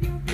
Yeah.